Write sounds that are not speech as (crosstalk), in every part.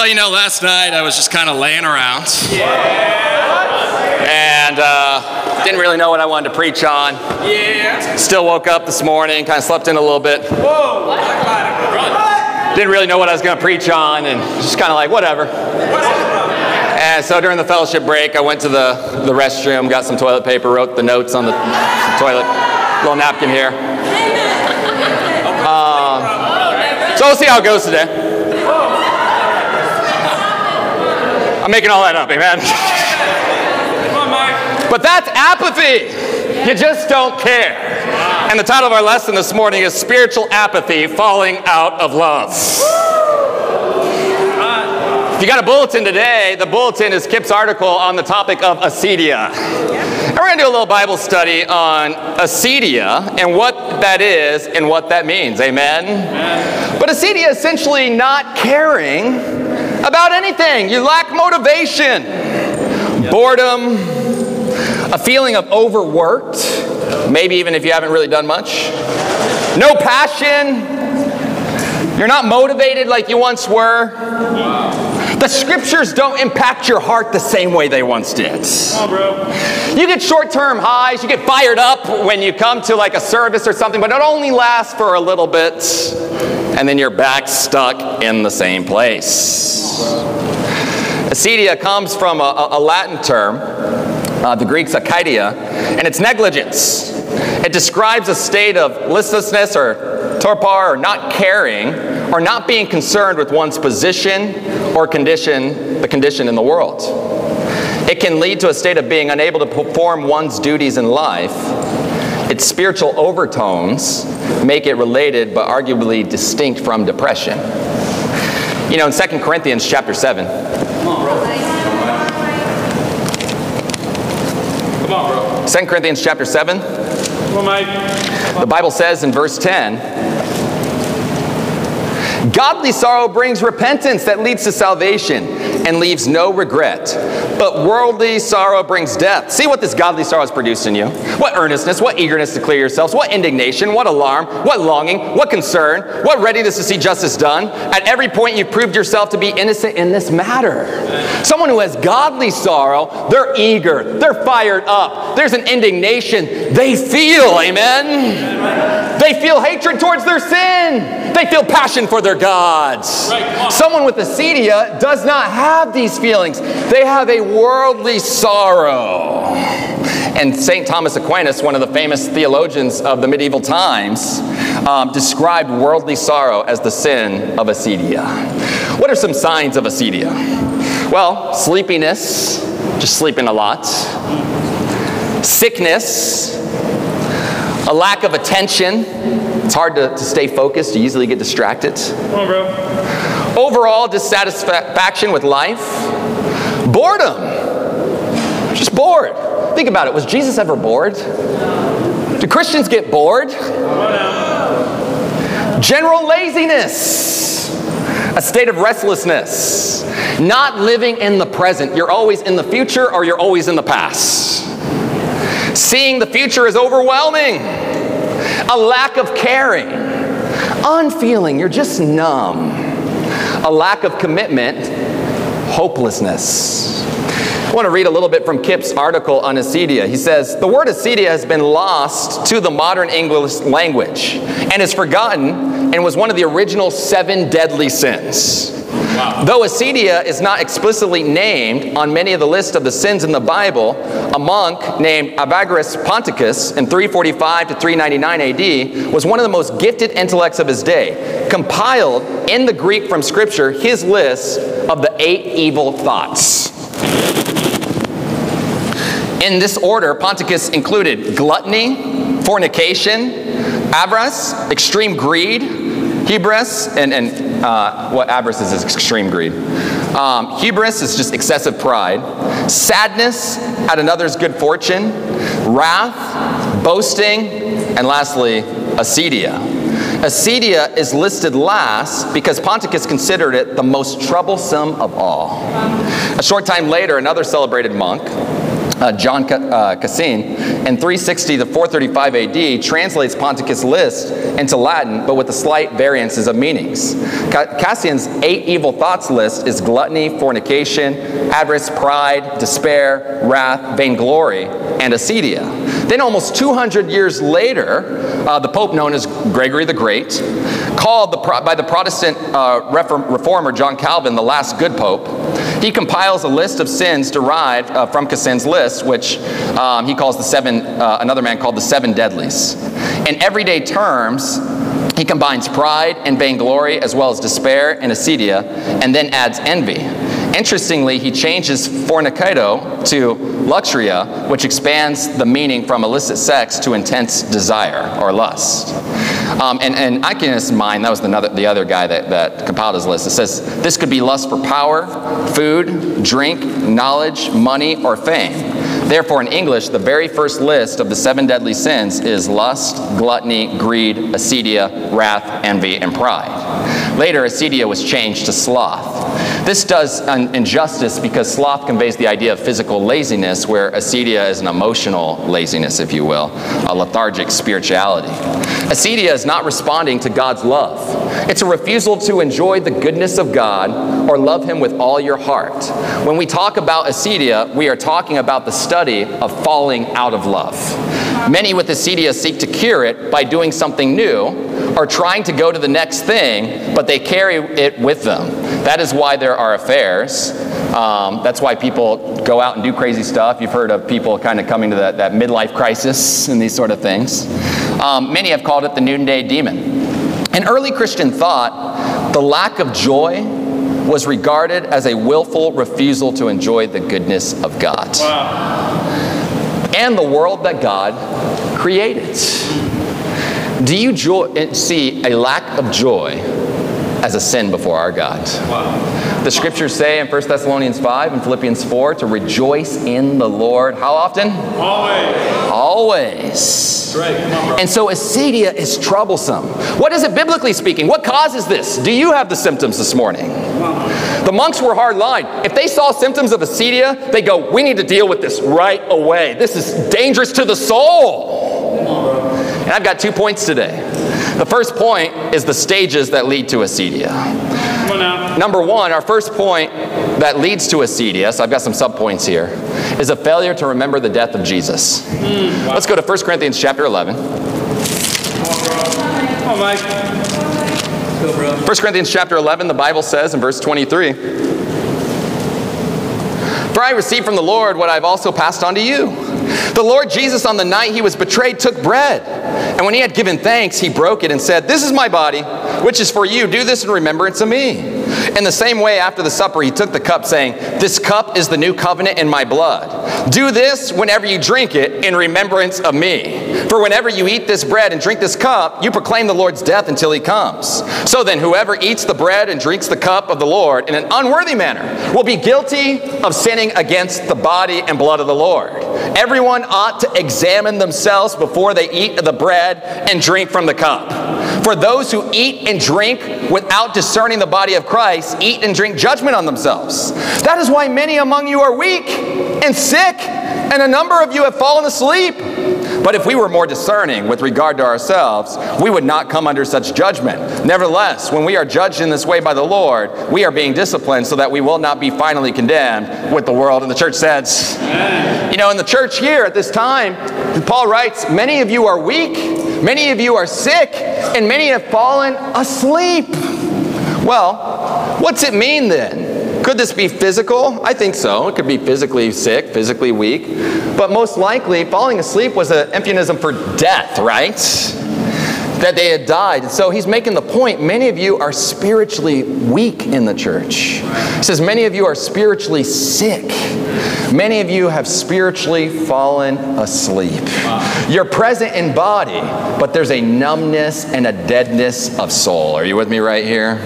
Well, you know, last night I was just kind of laying around. And uh, didn't really know what I wanted to preach on. Yeah. Still woke up this morning, kind of slept in a little bit. Whoa. Didn't really know what I was going to preach on, and just kind of like, whatever. And so during the fellowship break, I went to the, the restroom, got some toilet paper, wrote the notes on the toilet, little napkin here. Um, so we'll see how it goes today. I'm making all that up, amen. Come on, Mike. But that's apathy. You just don't care. And the title of our lesson this morning is Spiritual Apathy Falling Out of Love. If you got a bulletin today, the bulletin is Kip's article on the topic of acedia. And we're going to do a little Bible study on acedia and what that is and what that means. Amen? But acedia is essentially not caring about anything. You lack motivation, boredom, a feeling of overworked, maybe even if you haven't really done much, no passion, you're not motivated like you once were. The scriptures don't impact your heart the same way they once did. You get short term highs, you get fired up when you come to like a service or something, but it only lasts for a little bit, and then you're back stuck in the same place. Acedia comes from a, a Latin term, uh, the Greek's akedia, and it's negligence. It describes a state of listlessness or torpor or not caring or not being concerned with one's position or condition, the condition in the world. It can lead to a state of being unable to perform one's duties in life. Its spiritual overtones make it related but arguably distinct from depression. You know, in 2 Corinthians chapter 7, Come on, bro. Come on, bro. 2 Corinthians chapter 7, Come on, Mike. the Bible says in verse 10, Godly sorrow brings repentance that leads to salvation and leaves no regret. But worldly sorrow brings death. See what this godly sorrow has produced in you. What earnestness, what eagerness to clear yourselves, what indignation, what alarm, what longing, what concern, what readiness to see justice done. At every point, you've proved yourself to be innocent in this matter. Someone who has godly sorrow, they're eager, they're fired up, there's an indignation they feel, amen? They feel hatred towards their sin. They feel passion for their gods. Right, come on. Someone with acedia does not have these feelings. They have a worldly sorrow. And St. Thomas Aquinas, one of the famous theologians of the medieval times, um, described worldly sorrow as the sin of acedia. What are some signs of acedia? Well, sleepiness, just sleeping a lot, sickness, a lack of attention. It's hard to, to stay focused, you easily get distracted. Come on, bro. Overall dissatisfaction with life, boredom, just bored. Think about it. Was Jesus ever bored? Do Christians get bored? General laziness, a state of restlessness, not living in the present. You're always in the future or you're always in the past. Seeing the future is overwhelming, a lack of caring, unfeeling, you're just numb, a lack of commitment, hopelessness. I want to read a little bit from Kip's article on acedia. He says, The word acedia has been lost to the modern English language and is forgotten and was one of the original seven deadly sins. Though acedia is not explicitly named on many of the lists of the sins in the Bible, a monk named Evagrius Ponticus in 345 to 399 AD was one of the most gifted intellects of his day. Compiled in the Greek from Scripture his list of the eight evil thoughts. In this order, Ponticus included gluttony, fornication, avarice, extreme greed, hubris, and, and uh, what avarice is is extreme greed. Um, hubris is just excessive pride. Sadness at another's good fortune. Wrath, boasting, and lastly, acedia. Acedia is listed last because Ponticus considered it the most troublesome of all. A short time later, another celebrated monk, uh, John uh, Cassian, in 360 to 435 AD, translates Ponticus' list into Latin, but with the slight variances of meanings. Cassian's eight evil thoughts list is gluttony, fornication, avarice, pride, despair, wrath, vainglory, and acedia. Then, almost 200 years later, uh, the Pope known as Gregory the Great, called the by the Protestant uh, reformer John Calvin the last good Pope, he compiles a list of sins derived uh, from Cassian's list, which um, he calls the seven, uh, another man called the seven deadlies. In everyday terms, he combines pride and vainglory as well as despair and acedia, and then adds envy. Interestingly, he changes fornicatio to luxuria, which expands the meaning from illicit sex to intense desire or lust. Um, and, and Aquinas' mind, that was the other, the other guy that, that compiled his list. It says this could be lust for power, food, drink, knowledge, money, or fame. Therefore, in English, the very first list of the seven deadly sins is lust, gluttony, greed, acedia, wrath, envy, and pride. Later, acedia was changed to sloth. This does an injustice because sloth conveys the idea of physical laziness, where acedia is an emotional laziness, if you will, a lethargic spirituality. Acedia is not responding to God's love. It's a refusal to enjoy the goodness of God or love Him with all your heart. When we talk about acedia, we are talking about the study of falling out of love. Many with acedia seek to cure it by doing something new or trying to go to the next thing, but they carry it with them. That is why there are affairs. Um, that's why people go out and do crazy stuff. You've heard of people kind of coming to that, that midlife crisis and these sort of things. Um, many have called it the noonday demon. In early Christian thought, the lack of joy was regarded as a willful refusal to enjoy the goodness of God and the world that God created. Do you joy, eh, see a lack of joy as a sin before our God? The scriptures say in 1 Thessalonians 5 and Philippians 4 to rejoice in the Lord. How often? Always. Always. Right. On. And so acedia is troublesome. What is it biblically speaking? What causes this? Do you have the symptoms this morning? The monks were hard line. If they saw symptoms of acedia, they go, We need to deal with this right away. This is dangerous to the soul. And I've got two points today. The first point is the stages that lead to acedia. Come on now. Number one, our first point that leads to acedia, so I've got some subpoints here, is a failure to remember the death of Jesus. Hmm, Let's go to 1 Corinthians chapter 11. Come on, bro. Come on, Mike. Go, 1 Corinthians chapter 11, the Bible says in verse 23 For I received from the Lord what I've also passed on to you. The Lord Jesus, on the night he was betrayed, took bread. And when he had given thanks, he broke it and said, This is my body, which is for you. Do this in remembrance of me. In the same way, after the supper, he took the cup, saying, This cup is the new covenant in my blood. Do this whenever you drink it in remembrance of me. For whenever you eat this bread and drink this cup, you proclaim the Lord's death until he comes. So then, whoever eats the bread and drinks the cup of the Lord in an unworthy manner will be guilty of sinning against the body and blood of the Lord. Everyone ought to examine themselves before they eat the bread and drink from the cup. For those who eat and drink without discerning the body of Christ eat and drink judgment on themselves. That is why many among you are weak and sick, and a number of you have fallen asleep. But if we were more discerning with regard to ourselves, we would not come under such judgment. Nevertheless, when we are judged in this way by the Lord, we are being disciplined so that we will not be finally condemned with the world. And the church says, you know, in the church here at this time, Paul writes, many of you are weak, many of you are sick, and many have fallen asleep. Well, what's it mean then? Could this be physical? I think so. It could be physically sick, physically weak. But most likely, falling asleep was an euphemism for death, right? That they had died. So he's making the point many of you are spiritually weak in the church. He says, Many of you are spiritually sick. Many of you have spiritually fallen asleep. You're present in body, but there's a numbness and a deadness of soul. Are you with me right here?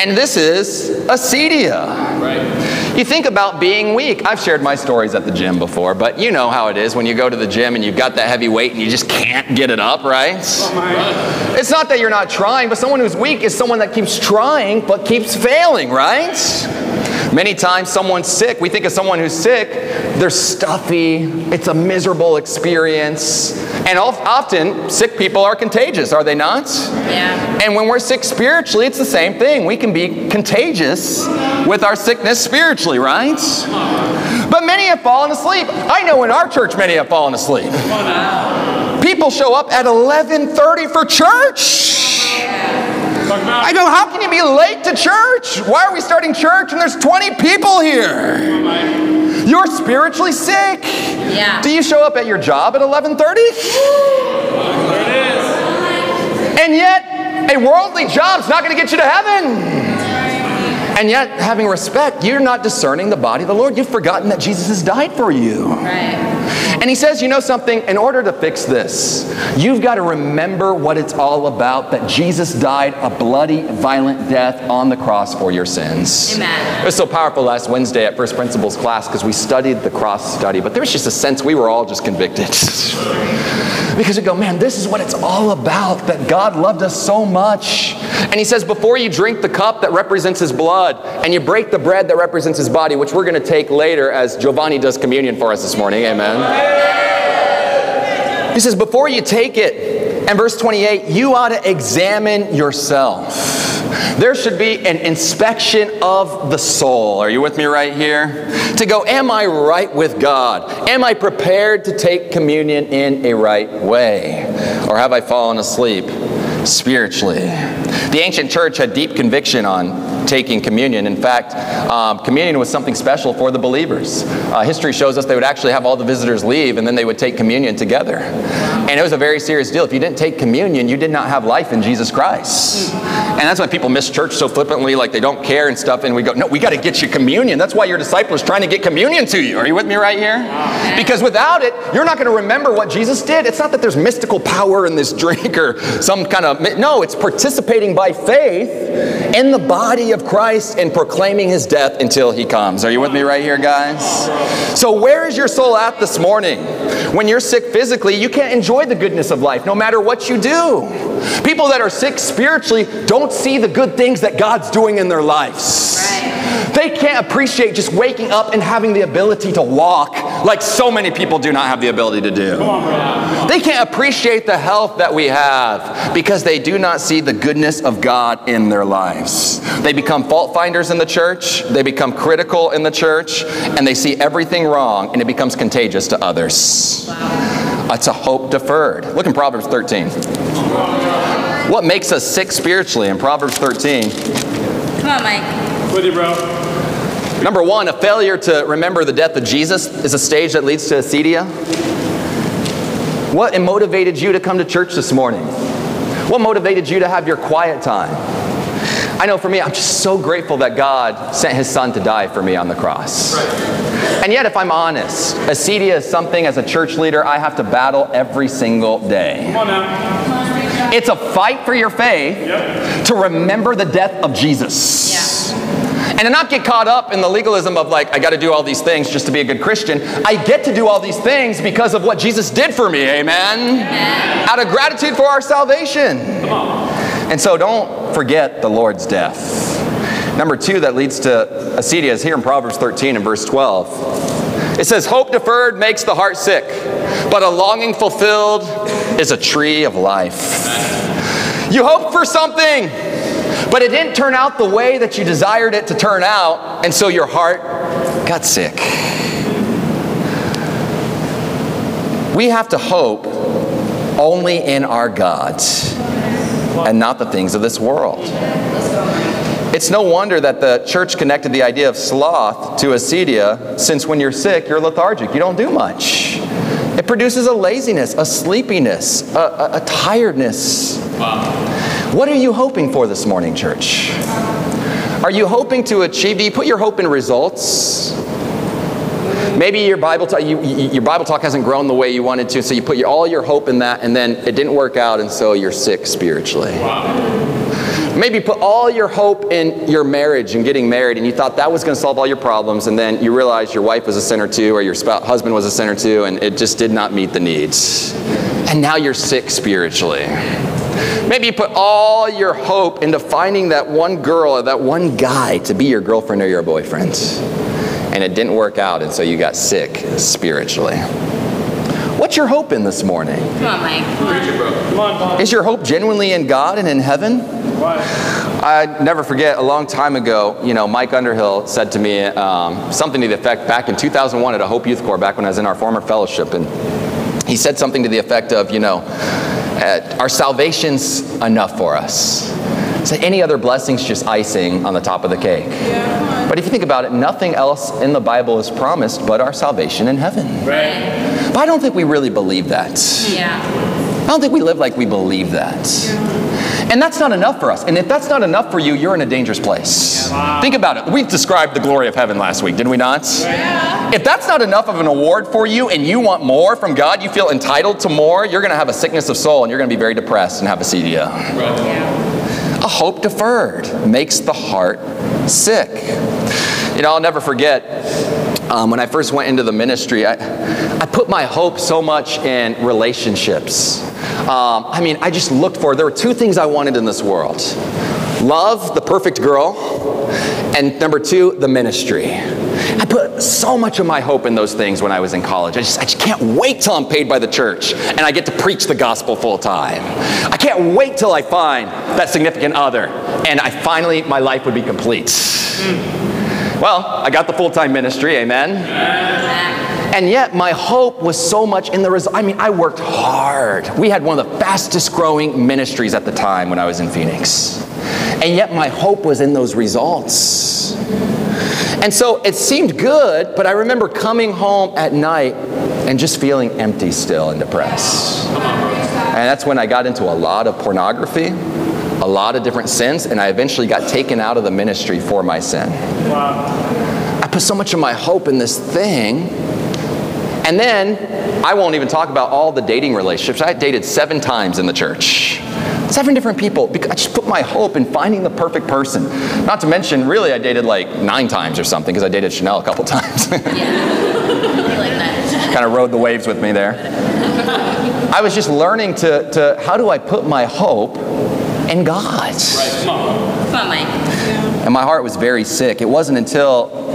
And this is acedia. Right. You think about being weak. I've shared my stories at the gym before, but you know how it is when you go to the gym and you've got that heavy weight and you just can't get it up, right? Mike. It's not that you're not trying, but someone who's weak is someone that keeps trying but keeps failing, right? Many times, someone's sick. We think of someone who's sick. They're stuffy. It's a miserable experience. And often, sick people are contagious, are they not? Yeah. And when we're sick spiritually, it's the same thing. We can be contagious with our sickness spiritually, right? But many have fallen asleep. I know in our church many have fallen asleep. People show up at 11:30 for church. About I go, how can you be late to church? Why are we starting church and there's 20 people here? You're spiritually sick. Yeah. Do you show up at your job at 11:30? There it is. And yet, a worldly job's not going to get you to heaven. And yet, having respect, you're not discerning the body of the Lord. You've forgotten that Jesus has died for you. Right. And he says, you know something? In order to fix this, you've got to remember what it's all about that Jesus died a bloody, violent death on the cross for your sins. Amen. It was so powerful last Wednesday at First Principles class because we studied the cross study, but there was just a sense we were all just convicted. (laughs) because we go, man, this is what it's all about that God loved us so much. And he says, before you drink the cup that represents his blood and you break the bread that represents his body, which we're going to take later as Giovanni does communion for us this morning, amen. He says, before you take it, and verse 28, you ought to examine yourself. There should be an inspection of the soul. Are you with me right here? To go, am I right with God? Am I prepared to take communion in a right way? Or have I fallen asleep spiritually? The ancient church had deep conviction on taking communion. In fact, um, communion was something special for the believers. Uh, history shows us they would actually have all the visitors leave and then they would take communion together. And it was a very serious deal. If you didn't take communion, you did not have life in Jesus Christ. And that's why people miss church so flippantly, like they don't care and stuff. And we go, no, we got to get you communion. That's why your disciple is trying to get communion to you. Are you with me right here? Because without it, you're not going to remember what Jesus did. It's not that there's mystical power in this (laughs) drink or some kind of, no, it's participating by faith in the body of Christ and proclaiming his death until he comes. Are you with me right here, guys? So, where is your soul at this morning? When you're sick physically, you can't enjoy the goodness of life no matter what you do. People that are sick spiritually don't see the good things that God's doing in their lives. Right. They can't appreciate just waking up and having the ability to walk like so many people do not have the ability to do. They can't appreciate the health that we have because they do not see the goodness of God in their lives. They become fault finders in the church, they become critical in the church, and they see everything wrong and it becomes contagious to others. It's a hope deferred. Look in Proverbs 13. What makes us sick spiritually in Proverbs 13? Come on, Mike. With you, bro. Number one, a failure to remember the death of Jesus is a stage that leads to acedia. What motivated you to come to church this morning? What motivated you to have your quiet time? I know for me, I'm just so grateful that God sent his son to die for me on the cross. And yet, if I'm honest, acedia is something as a church leader I have to battle every single day. Come on now. It's a fight for your faith Yep. to remember the death of Jesus. And to not get caught up in the legalism of like, I got to do all these things just to be a good Christian. I get to do all these things because of what Jesus did for me, amen? Out of gratitude for our salvation. And so don't forget the Lord's death. Number two that leads to acedia is here in Proverbs 13 and verse 12. It says, Hope deferred makes the heart sick, but a longing fulfilled is a tree of life. You hope for something, but it didn't turn out the way that you desired it to turn out, and so your heart got sick. We have to hope only in our God and not the things of this world. It's no wonder that the church connected the idea of sloth to acedia, since when you're sick, you're lethargic. You don't do much. It produces a laziness, a sleepiness, a, a, a tiredness. What are you hoping for this morning, church? Are you hoping to achieve? Do you put your hope in results? Maybe your Bible, talk, you, you- your Bible talk hasn't grown the way you wanted to, so you put your, all your hope in that, and then it didn't work out, and so you're sick spiritually. Maybe put all your hope in your marriage and getting married, and you thought that was going to solve all your problems, and then you realized your wife was a sinner too, or your spouse, husband was a sinner too, and it just did not meet the needs. And now you're sick spiritually. Maybe you put all your hope into finding that one girl or that one guy to be your girlfriend or your boyfriend. and it didn't work out, and so you got sick spiritually. What's your hope in this morning? Come on, Mike. Come on, Bob. Is your hope genuinely in God and in heaven? Why? I never forget a long time ago, you know, Mike Underhill said to me um, something to the effect back in 2001 at a Hope Youth Corps, back when I was in our former fellowship. And he said something to the effect of, you know, uh, our salvation's enough for us. So any other blessing's just icing on the top of the cake. But if you think about it, nothing else in the Bible is promised but our salvation in heaven. Right. But I don't think we really believe that. Yeah. I don't think we live like we believe that. And that's not enough for us. And if that's not enough for you, you're in a dangerous place. Think about it. We described the glory of heaven last week, did we not? Yeah. If that's not enough of an award for you and you want more from God, you feel entitled to more, you're going to have a sickness of soul and you're going to be very depressed and have acedia. Yeah. A hope deferred makes the heart sick. You know, I'll never forget um, when I first went into the ministry, I, I put my hope so much in relationships. Um, I mean, I just looked for, there were two things I wanted in this world love, the perfect girl, and number two, the ministry. I put so much of my hope in those things when I was in college. I just, I just can't wait till I'm paid by the church and I get to preach the gospel full time. I can't wait till I find that significant other and I finally, my life would be complete. Well, I got the full time ministry, amen. And yet, my hope was so much in the result. I mean, I worked hard. We had one of the fastest growing ministries at the time when I was in Phoenix. And yet, my hope was in those results. And so it seemed good, but I remember coming home at night and just feeling empty still and depressed. And that's when I got into a lot of pornography, a lot of different sins, and I eventually got taken out of the ministry for my sin. Wow. I put so much of my hope in this thing. And then I won't even talk about all the dating relationships. I dated seven times in the church. Seven different people. Because I just put my hope in finding the perfect person. Not to mention, really, I dated like nine times or something because I dated Chanel a couple (laughs) times. Kind of rode the waves with me there. I was just learning to, to how do I put my hope in God? Come on. Come on, Mike. And my heart was very sick. It wasn't until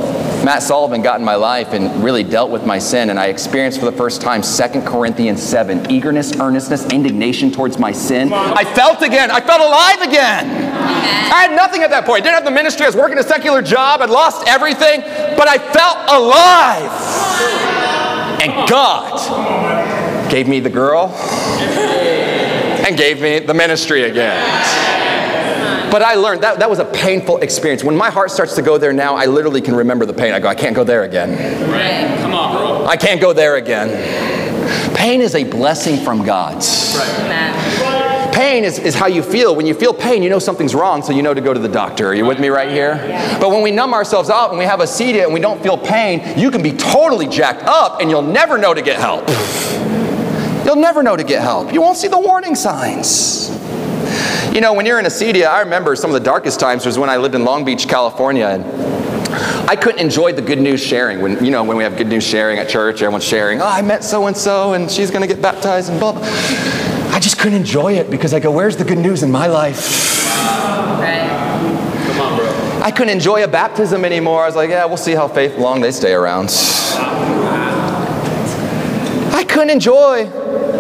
Matt Sullivan got in my life and really dealt with my sin, and I experienced for the first time 2 Corinthians 7 eagerness, earnestness, indignation towards my sin. I felt again. I felt alive again. I had nothing at that point. I didn't have the ministry. I was working a secular job. I'd lost everything, but I felt alive. And God gave me the girl and gave me the ministry again. But I learned that that was a painful experience. When my heart starts to go there now, I literally can remember the pain. I go, I can't go there again. Right. Come on, bro. I can't go there again. Pain is a blessing from God. Amen. Pain is, is how you feel. When you feel pain, you know something's wrong, so you know to go to the doctor. Are you with me right here? But when we numb ourselves out and we have acedia and we don't feel pain, you can be totally jacked up and you'll never know to get help. You'll never know to get help. You won't see the warning signs. You know, when you're in acedia, I remember some of the darkest times was when I lived in Long Beach, California, and I couldn't enjoy the good news sharing. When you know, when we have good news sharing at church, everyone's sharing, oh, I met so and so, and she's going to get baptized, and blah blah. I just couldn't enjoy it because I go, where's the good news in my life? Right. Come on, bro. I couldn't enjoy a baptism anymore. I was like, yeah, we'll see how faith long they stay around. I couldn't enjoy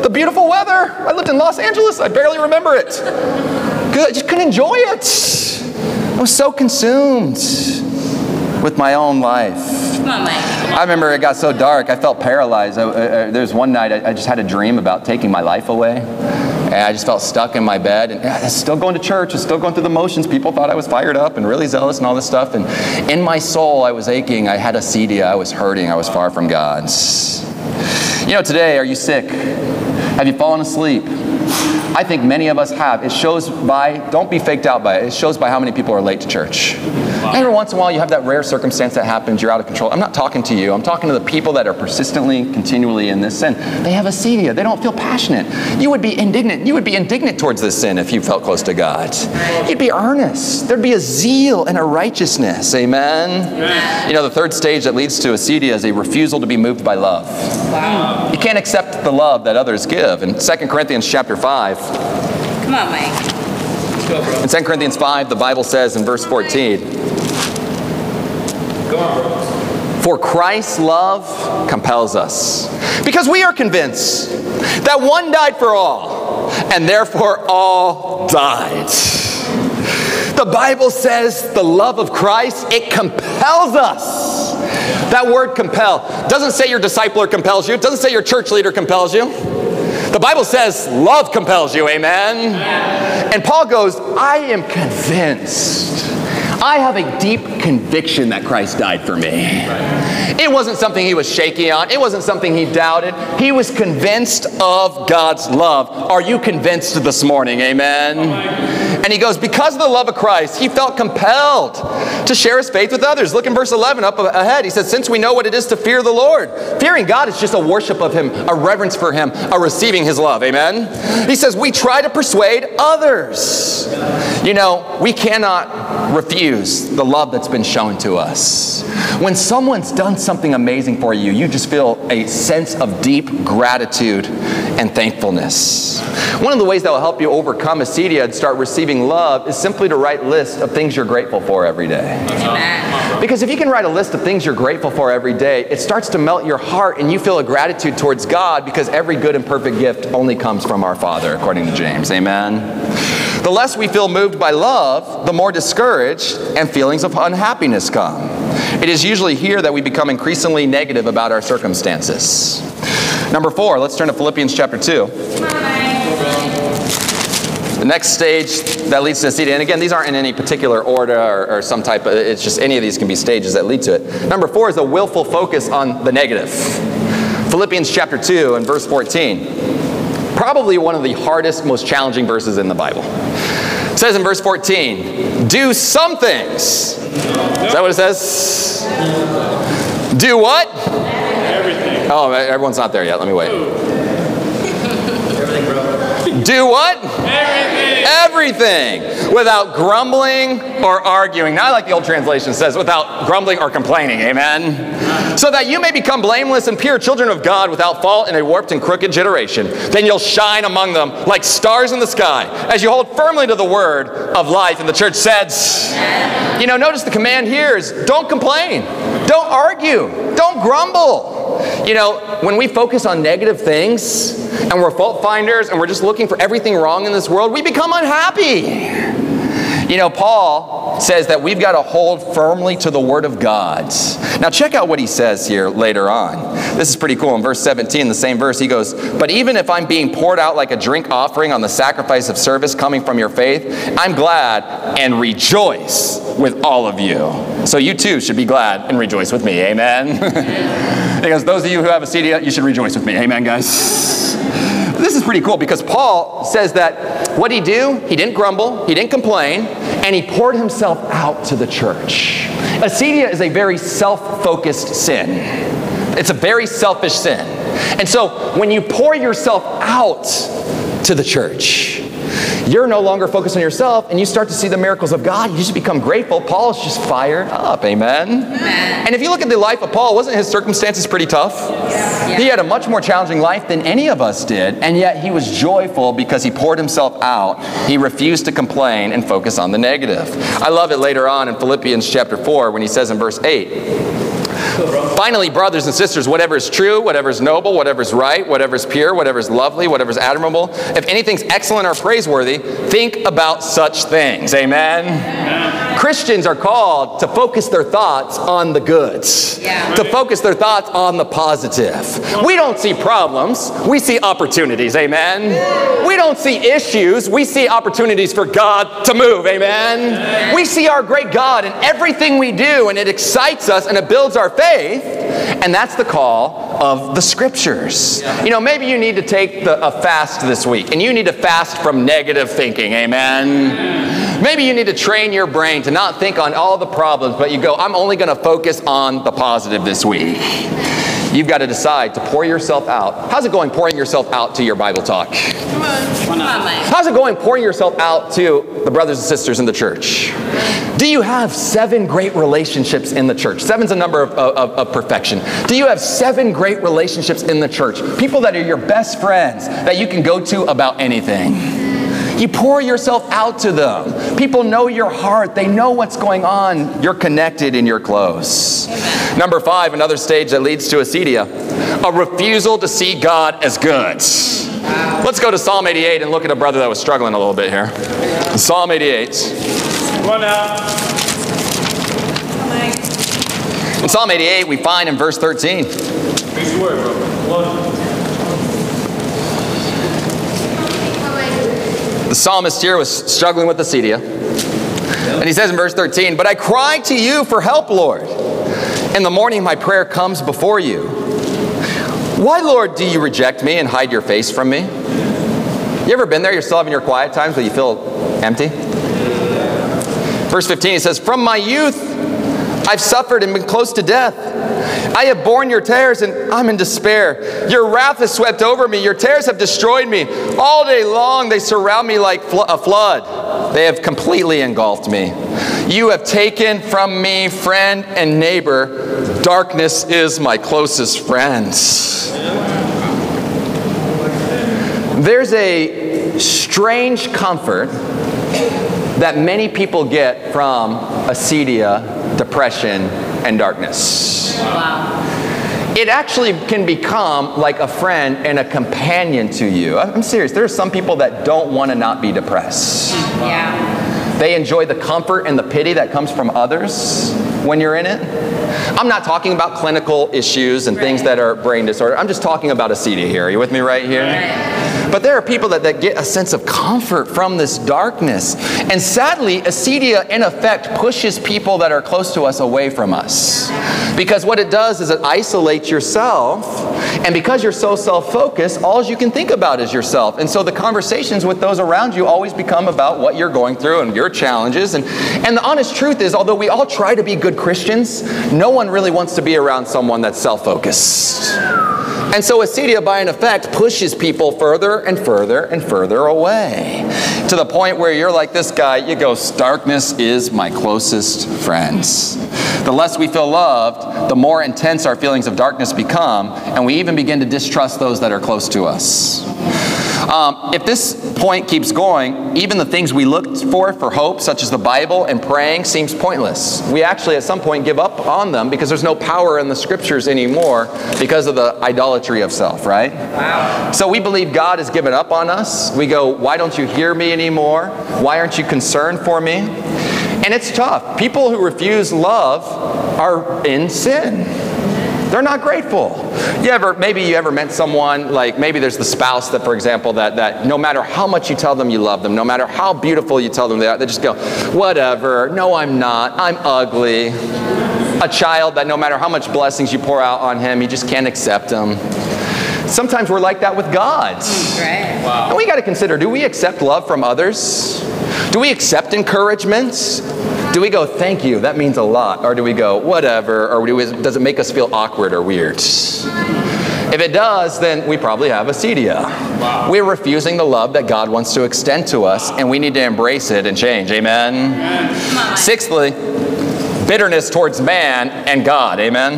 the beautiful weather. I lived in Los Angeles. I barely remember it. 'Cause I just couldn't enjoy it. I was so consumed with my own life. I remember it got so dark, I felt paralyzed. I, uh, uh, there was one night I, I just had a dream about taking my life away. And I just felt stuck in my bed. And was still going to church, I was still going through the motions. People thought I was fired up and really zealous and all this stuff. And in my soul, I was aching. I had a acedia. I was hurting. I was far from God. You know, today, are you sick? Have you fallen asleep? I think many of us have. It shows by, don't be faked out by it, it shows by how many people are late to church. Every once in a while, you have that rare circumstance that happens, you're out of control. I'm not talking to you, I'm talking to the people that are persistently, continually in this sin. They have acedia, they don't feel passionate. You would be indignant. You would be indignant towards this sin if you felt close to God. You'd be earnest. There'd be a zeal and a righteousness. Amen? You know, the third stage that leads to acedia is a refusal to be moved by love. Wow. You can't accept the love that others give. In 2 Corinthians chapter 5, Come on, Mike. Go, in 2 Corinthians 5, the Bible says in verse 14, Come on, bro. For Christ's love compels us. Because we are convinced that one died for all, and therefore all died. The Bible says the love of Christ, it compels us. That word compel doesn't say your discipler compels you, it doesn't say your church leader compels you. The Bible says love compels you, amen? And Paul goes, I am convinced. I have a deep conviction that Christ died for me. It wasn't something he was shaky on, it wasn't something he doubted. He was convinced of God's love. Are you convinced this morning? Amen. And he goes, because of the love of Christ, he felt compelled to share his faith with others. Look in verse 11 up ahead. He says, Since we know what it is to fear the Lord, fearing God is just a worship of him, a reverence for him, a receiving his love. Amen. He says, We try to persuade others. You know, we cannot refuse the love that's been shown to us. When someone's done something amazing for you, you just feel a sense of deep gratitude and thankfulness. One of the ways that will help you overcome acedia and start receiving love is simply to write lists of things you're grateful for every day. Amen. Because if you can write a list of things you're grateful for every day, it starts to melt your heart and you feel a gratitude towards God because every good and perfect gift only comes from our Father, according to James. Amen. The less we feel moved by love, the more discouraged and feelings of unhappiness come. It is usually here that we become increasingly negative about our circumstances. Number four, let's turn to Philippians chapter 2. The next stage that leads to acedia, and again, these aren't in any particular order or, or, some type of, it's just any of these can be stages that lead to it. Number four is a willful focus on the negative. Philippians chapter 2 and verse 14. Probably one of the hardest, most challenging verses in the Bible. It says in verse 14, do some things. Is that what it says? Do what? Everything. Oh, everyone's not there yet. Let me wait. Do what? Everything. Everything without grumbling or arguing. Now, I like the old translation says, without grumbling or complaining. Amen. So that you may become blameless and pure children of God without fault in a warped and crooked generation. Then you'll shine among them like stars in the sky as you hold firmly to the word of life. And the church says, you know, notice the command here is don't complain, don't argue, don't grumble. You know, when we focus on negative things and we're fault finders and we're just looking for everything wrong in this world, we become unhappy. You know, Paul says that we've got to hold firmly to the Word of God. Now, check out what he says here later on. This is pretty cool. In verse 17, the same verse, he goes, But even if I'm being poured out like a drink offering on the sacrifice of service coming from your faith, I'm glad and rejoice with all of you. So you too should be glad and rejoice with me. Amen. (laughs) because those of you who have acedia, you should rejoice with me. Amen, guys. This is pretty cool because Paul says that what he do, he didn't grumble, he didn't complain, and he poured himself out to the church. Acedia is a very self-focused sin. It's a very selfish sin. And so when you pour yourself out to the church, you're no longer focused on yourself and you start to see the miracles of God. You just become grateful. Paul is just fired up. Amen. Amen. And if you look at the life of Paul, wasn't his circumstances pretty tough? Yeah. He had a much more challenging life than any of us did, and yet he was joyful because he poured himself out. He refused to complain and focus on the negative. I love it later on in Philippians chapter 4 when he says in verse 8, Finally, brothers and sisters, whatever is true, whatever is noble, whatever is right, whatever is pure, whatever is lovely, whatever is admirable, if anything's excellent or praiseworthy, think about such things. Amen. Christians are called to focus their thoughts on the goods, Yeah. to focus their thoughts on the positive. We don't see problems, we see opportunities. Amen. We don't see issues, we see opportunities for God to move. Amen. We see our great God in everything we do, and it excites us and it builds our faith. And that's the call of the scriptures. You know, maybe you need to take the, a fast this week and you need to fast from negative thinking. Amen. Maybe you need to train your brain to not think on all the problems, but you go, I'm only going to focus on the positive this week. You've got to decide to pour yourself out. How's it going pouring yourself out to your Bible talk? Come on. Come on, Mike. How's it going pouring yourself out to the brothers and sisters in the church? Do you have seven great relationships in the church? Seven's a number of, of, of perfection. Do you have seven great relationships in the church? People that are your best friends that you can go to about anything. You pour yourself out to them. People know your heart, they know what's going on. You're connected and you're close. Number five, another stage that leads to acedia a refusal to see God as good. Let's go to Psalm 88 and look at a brother that was struggling a little bit here. Psalm 88. Come on now. In Psalm 88, we find in verse 13. Preach the word, bro. Lord. The psalmist here was struggling with acedia. And he says in verse 13, But I cry to you for help, Lord. In the morning my prayer comes before you. Why, Lord, do you reject me and hide your face from me? You ever been there? You're still having your quiet times, but you feel empty? Verse 15, he says, From my youth I've suffered and been close to death. I have borne your tears and I'm in despair. Your wrath has swept over me. Your tears have destroyed me. All day long they surround me like flo- a flood. They have completely engulfed me. You have taken from me friend and neighbor. Darkness is my closest friend. There's a strange comfort that many people get from acedia, depression, and darkness. Wow. It actually can become like a friend and a companion to you. I'm serious. There are some people that don't want to not be depressed. Yeah. They enjoy the comfort and the pity that comes from others when you're in it. I'm not talking about clinical issues and things that are brain disorder. I'm just talking about acedia here. Are you with me right here? Right. But there are people that, that get a sense of comfort from this darkness. And sadly, acedia, in effect, pushes people that are close to us away from us. Because what it does is it isolates yourself. And because you're so self focused, all you can think about is yourself. And so the conversations with those around you always become about what you're going through and your challenges. And, and the honest truth is, although we all try to be good Christians, no one really wants to be around someone that's self focused. And so acedia, by an effect, pushes people further and further and further away to the point where you're like this guy, you go, darkness is my closest friends. The less we feel loved, the more intense our feelings of darkness become, and we even begin to distrust those that are close to us. Um, if this point keeps going, even the things we looked for for hope, such as the Bible and praying, seems pointless. We actually, at some point, give up on them because there's no power in the scriptures anymore because of the idolatry of self, right? Wow. So we believe God has given up on us. We go, Why don't you hear me anymore? Why aren't you concerned for me? And it's tough. People who refuse love are in sin. They're not grateful. You ever, maybe you ever met someone, like maybe there's the spouse that, for example, that, that no matter how much you tell them you love them, no matter how beautiful you tell them they are, they just go, whatever, no, I'm not, I'm ugly. A child that no matter how much blessings you pour out on him, you just can't accept him. Sometimes we're like that with God. Right. And we got to consider do we accept love from others? Do we accept encouragement? Do we go, thank you, that means a lot? Or do we go, whatever? Or do we, does it make us feel awkward or weird? If it does, then we probably have acedia. We're refusing the love that God wants to extend to us, and we need to embrace it and change. Amen? Mike. Sixthly, bitterness towards man and God. Amen?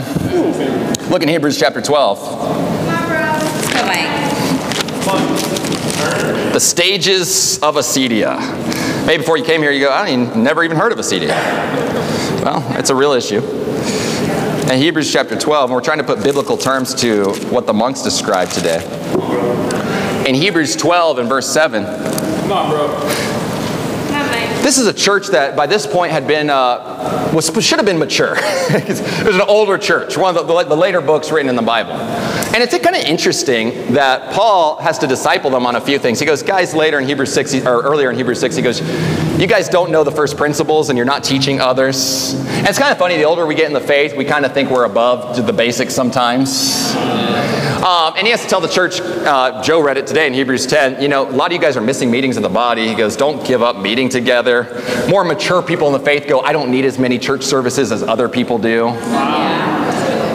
Look in Hebrews chapter 12. Come on, Mike. The stages of acedia. Maybe before you came here, you go, I ain't never even heard of acedia. Well, it's a real issue. In Hebrews chapter 12, and we're trying to put biblical terms to what the monks describe today. In Hebrews 12 and verse 7, Come on, bro. Come on, Mike. this is a church that by this point had been, uh, was, should have been mature. (laughs) it was an older church, one of the, the later books written in the Bible. And it's kind of interesting that Paul has to disciple them on a few things. He goes, guys, later in Hebrews 6, or earlier in Hebrews 6, he goes, you guys don't know the first principles and you're not teaching others. And it's kind of funny, the older we get in the faith, we kind of think we're above the basics sometimes. Um, and he has to tell the church, uh, Joe read it today in Hebrews 10, you know, a lot of you guys are missing meetings of the body. He goes, don't give up meeting together. More mature people in the faith go, I don't need as many church services as other people do.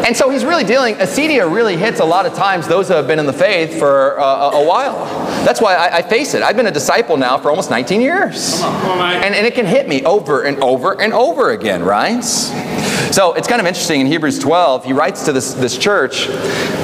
And so he's really dealing, acedia really hits a lot of times those who have been in the faith for uh, a, a while. That's why I, I face it. I've been a disciple now for almost 19 years. Come on, Mike. And, and it can hit me over and over and over again, right? So it's kind of interesting in Hebrews 12, he writes to this, this church,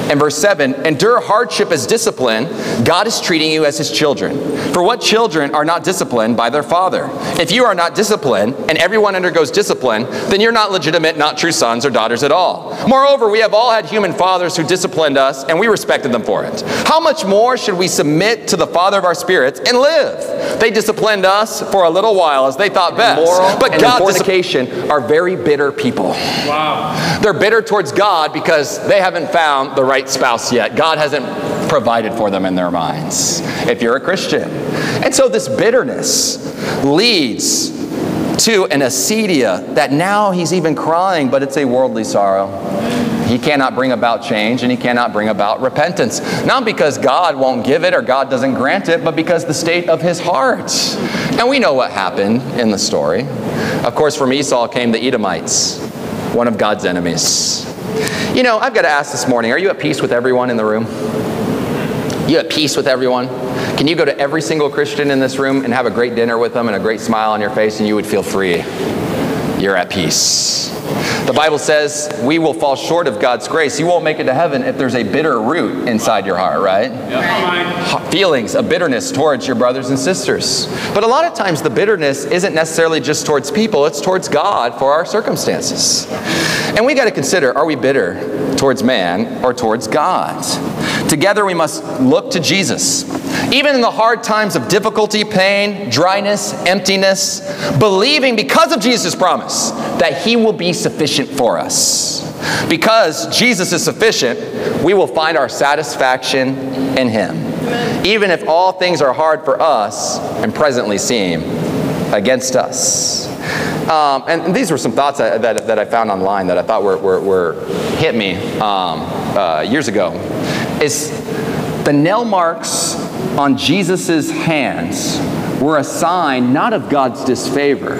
And verse 7 endure hardship as discipline. God is treating you as his children. For what children are not disciplined by their father? If you are not disciplined, and everyone undergoes discipline, then you're not legitimate, not true sons or daughters at all. Moreover, we have all had human fathers who disciplined us, and we respected them for it. How much more should we submit to the Father of our spirits and live? They disciplined us for a little while as they thought best. Immoral but and God in fornication are very bitter people. Wow. They're bitter towards God because they haven't found the right spouse yet. God hasn't provided for them in their minds, if you're a Christian. And so this bitterness leads to an acedia that now he's even crying, but it's a worldly sorrow. He cannot bring about change and he cannot bring about repentance. Not because God won't give it or God doesn't grant it, but because the state of his heart. And we know what happened in the story. Of course, from Esau came the Edomites, one of God's enemies. You know, I've got to ask this morning are you at peace with everyone in the room? You at peace with everyone? Can you go to every single Christian in this room and have a great dinner with them and a great smile on your face and you would feel free? You're at peace. The Bible says we will fall short of God's grace. You won't make it to heaven if there's a bitter root inside your heart, right? Feelings of bitterness towards your brothers and sisters. But a lot of times the bitterness isn't necessarily just towards people, it's towards God for our circumstances. And we got to consider are we bitter towards man or towards God? Together we must look to Jesus. Even in the hard times of difficulty, pain, dryness, emptiness, believing because of Jesus' promise that he will be sufficient for us. Because Jesus is sufficient, we will find our satisfaction in him. Even if all things are hard for us and presently seem against us. Um, and these were some thoughts that, that, that I found online that I thought were, were, were hit me um, uh, years ago. Is the nail marks on Jesus' hands were a sign not of God's disfavor,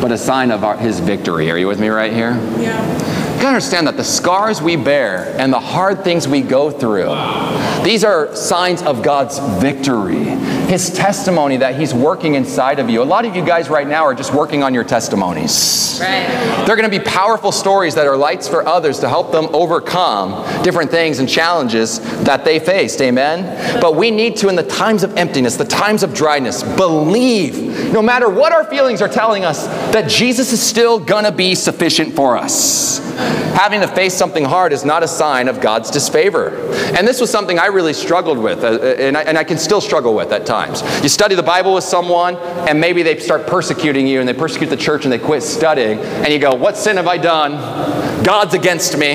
but a sign of our, his victory. Are you with me right here? Yeah. You gotta understand that the scars we bear and the hard things we go through, these are signs of God's victory. His testimony that He's working inside of you. A lot of you guys right now are just working on your testimonies. Right. They're going to be powerful stories that are lights for others to help them overcome different things and challenges that they faced. Amen? But we need to, in the times of emptiness, the times of dryness, believe, no matter what our feelings are telling us, that Jesus is still going to be sufficient for us. Having to face something hard is not a sign of God's disfavor. And this was something I really struggled with, uh, and I, and I can still struggle with at times. You study the Bible with someone, and maybe they start persecuting you, and they persecute the church, and they quit studying, and you go, What sin have I done? God's against me.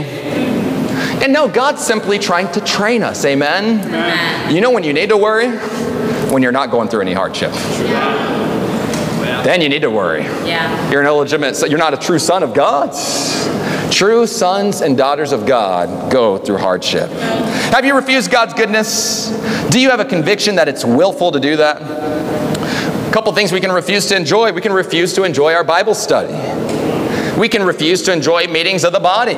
And no, God's simply trying to train us. Amen? Amen. You know when you need to worry? When you're not going through any hardship. Then you need to worry. Yeah. You're an illegitimate, you're not a true son of God. True sons and daughters of God go through hardship. Have you refused God's goodness? Do you have a conviction that it's willful to do that? A couple things we can refuse to enjoy. We can refuse to enjoy our Bible study. We can refuse to enjoy meetings of the body.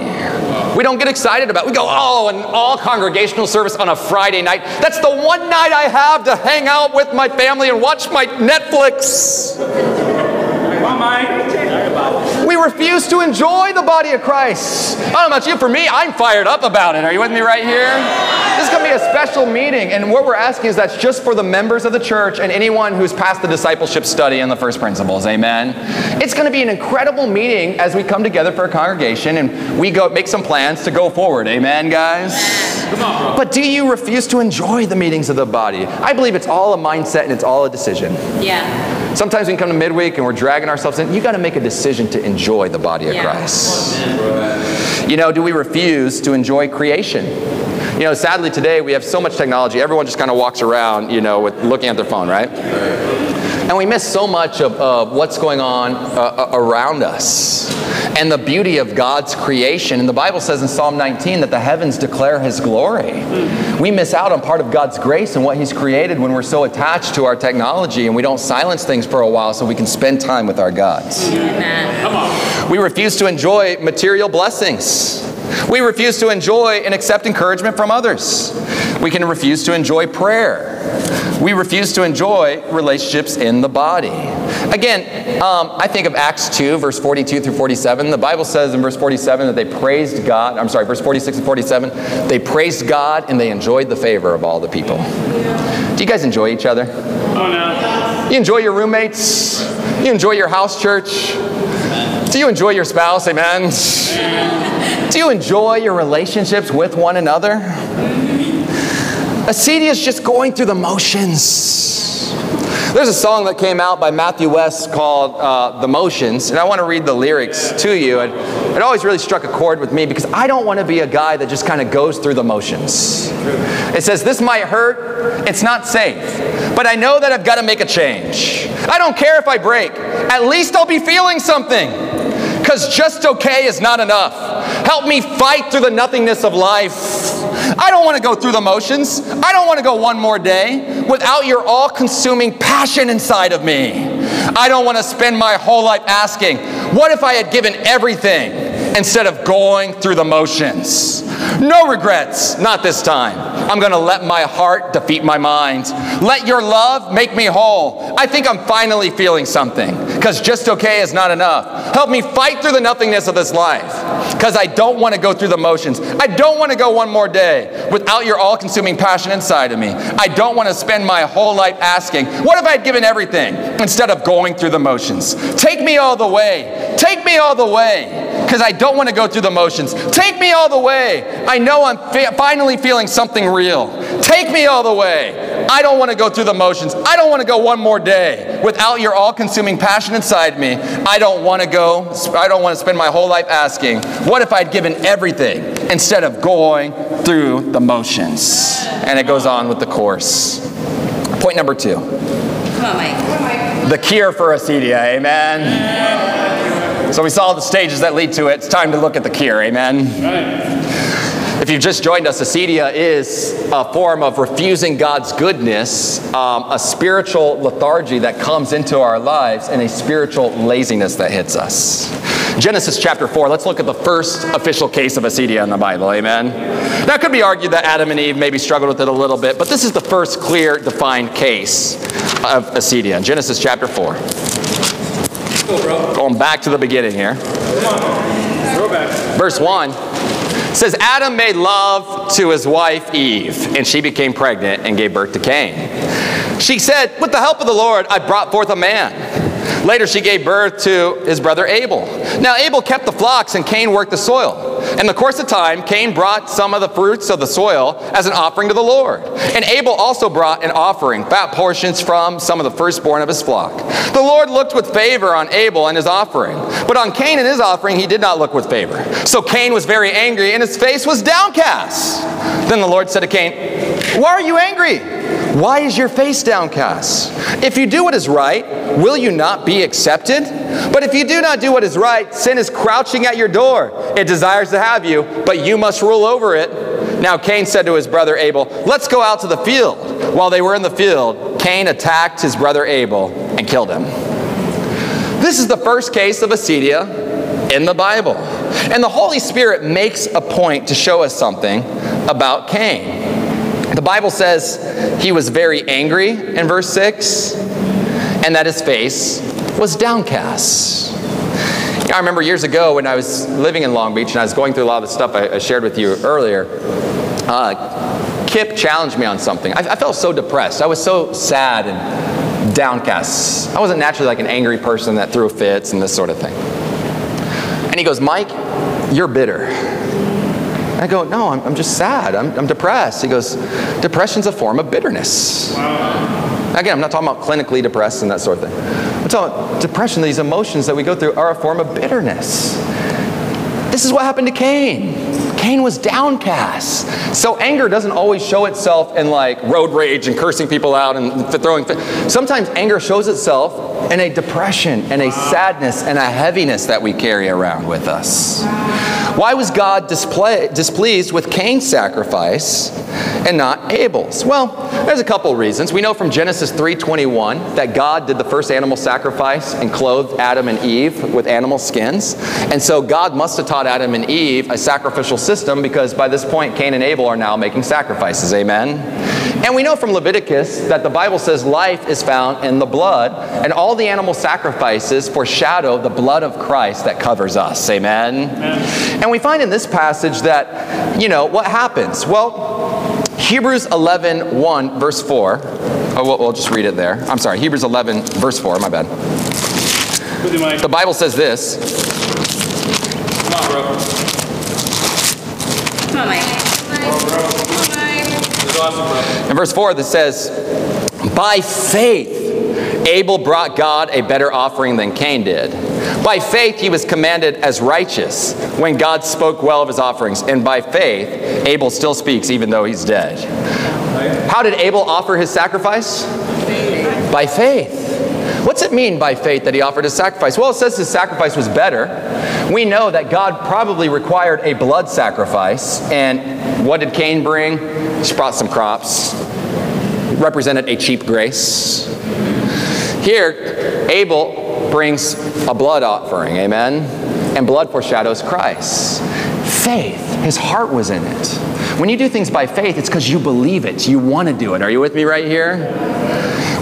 We don't get excited about. It. We go, oh, an all congregational service on a Friday night. That's the one night I have to hang out with my family and watch my Netflix. On, Mike. We refuse to enjoy the body of Christ. I don't know about you, for me, I'm fired up about it. Are you with me right here? This is going to be a special meeting, and what we're asking is that's just for the members of the church and anyone who's passed the discipleship study and the first principles. Amen. It's going to be an incredible meeting as we come together for a congregation and we go make some plans to go forward. Amen, guys. But do you refuse to enjoy the meetings of the body? I believe it's all a mindset and it's all a decision. Yeah. Sometimes we can come to midweek and we're dragging ourselves in. You got to make a decision to enjoy the body of Yeah. Christ. You know, do we refuse to enjoy creation? You know, sadly today we have so much technology. Everyone just kind of walks around, you know, with looking at their phone, right? And we miss so much of, of what's going on uh, around us and the beauty of God's creation. And the Bible says in Psalm 19 that the heavens declare His glory. We miss out on part of God's grace and what He's created when we're so attached to our technology and we don't silence things for a while so we can spend time with our gods. Amen. We refuse to enjoy material blessings. We refuse to enjoy and accept encouragement from others. We can refuse to enjoy prayer. We refuse to enjoy relationships in the body. Again, um, I think of Acts 2, verse 42 through 47. The Bible says in verse 47 that they praised God. I'm sorry, verse 46 and 47. They praised God and they enjoyed the favor of all the people. Do you guys enjoy each other? Oh, no. You enjoy your roommates? You enjoy your house church? Do you enjoy your spouse? Amen. Do you enjoy your relationships with one another? Acedia is just going through the motions. There's a song that came out by Matthew West called uh, The Motions, and I want to read the lyrics to you. And it always really struck a chord with me because I don't want to be a guy that just kind of goes through the motions. It says, This might hurt, it's not safe, but I know that I've got to make a change. I don't care if I break, at least I'll be feeling something because just okay is not enough. Help me fight through the nothingness of life. I don't want to go through the motions. I don't want to go one more day without your all consuming passion inside of me. I don't want to spend my whole life asking, what if I had given everything instead of going through the motions? No regrets, not this time. I'm going to let my heart defeat my mind. Let your love make me whole. I think I'm finally feeling something because just okay is not enough. Help me fight through the nothingness of this life because I don't want to go through the motions. I don't want to go one more day without your all consuming passion inside of me. I don't want to spend my whole life asking, what if I had given everything instead of going through the motions? Take me all the way. Take me all the way because I don't want to go through the motions. Take me all the way. I know I'm finally feeling something real. Take me all the way. I don't want to go through the motions. I don't want to go one more day without your all consuming passion inside me. I don't want to go, I don't want to spend my whole life asking, what if I'd given everything instead of going through the motions? And it goes on with the course. Point number two. Come on, Mike. The cure for acedia, amen. So we saw the stages that lead to it. It's time to look at the cure, amen. If you've just joined us, acedia is a form of refusing God's goodness, um, a spiritual lethargy that comes into our lives, and a spiritual laziness that hits us. Genesis chapter 4, let's look at the first official case of acedia in the Bible, amen? Now, it could be argued that Adam and Eve maybe struggled with it a little bit, but this is the first clear, defined case of acedia. Genesis chapter 4. Go. Going back to the beginning here. Verse 1 says Adam made love to his wife Eve, and she became pregnant and gave birth to Cain. She said, With the help of the Lord, I brought forth a man. Later, she gave birth to his brother Abel. Now, Abel kept the flocks, and Cain worked the soil. In the course of time, Cain brought some of the fruits of the soil as an offering to the Lord. And Abel also brought an offering, fat portions from some of the firstborn of his flock. The Lord looked with favor on Abel and his offering, but on Cain and his offering he did not look with favor. So Cain was very angry, and his face was downcast. Then the Lord said to Cain, Why are you angry? Why is your face downcast? If you do what is right, will you not be accepted? But if you do not do what is right, sin is crouching at your door. It desires to have you, but you must rule over it. Now Cain said to his brother Abel, Let's go out to the field. While they were in the field, Cain attacked his brother Abel and killed him. This is the first case of acedia in the Bible. And the Holy Spirit makes a point to show us something about Cain. The Bible says he was very angry in verse 6 and that his face was downcast. I remember years ago when I was living in Long Beach and I was going through a lot of the stuff I, I shared with you earlier. Uh, Kip challenged me on something. I, I felt so depressed. I was so sad and downcast. I wasn't naturally like an angry person that threw fits and this sort of thing. And he goes, Mike, you're bitter. I go, no, I'm, I'm just sad. I'm, I'm, depressed. He goes, depression's a form of bitterness. Wow. Again, I'm not talking about clinically depressed and that sort of thing. I'm talking about depression, these emotions that we go through are a form of bitterness. This is what happened to Cain. Cain was downcast. So anger doesn't always show itself in like road rage and cursing people out and throwing. Sometimes anger shows itself in a depression and a sadness and a heaviness that we carry around with us. Why was God display, displeased with Cain's sacrifice and not Abel's? Well, there's a couple reasons. We know from Genesis 3:21 that God did the first animal sacrifice and clothed Adam and Eve with animal skins. And so God must have taught Adam and Eve a sacrificial system because by this point Cain and Abel are now making sacrifices. Amen. And we know from Leviticus that the Bible says life is found in the blood, and all the animal sacrifices foreshadow the blood of Christ that covers us. Amen? And we find in this passage that, you know, what happens? Well, Hebrews 11, 1, verse 4. Oh, we'll, we'll just read it there. I'm sorry, Hebrews 11, verse 4, my bad. With you, Mike. The Bible says this Come on, bro. Come on, Mike. Come on, Mike. This is awesome, in verse 4 that says, By faith, Abel brought God a better offering than Cain did. By faith, he was commanded as righteous when God spoke well of his offerings. And by faith, Abel still speaks even though he's dead. How did Abel offer his sacrifice? By faith. What's it mean by faith that he offered his sacrifice? Well, it says his sacrifice was better. We know that God probably required a blood sacrifice. And what did Cain bring? He brought some crops. Represented a cheap grace. Here, Abel brings a blood offering, amen? And blood foreshadows Christ. Faith, his heart was in it. When you do things by faith, it's because you believe it. You want to do it. Are you with me right here?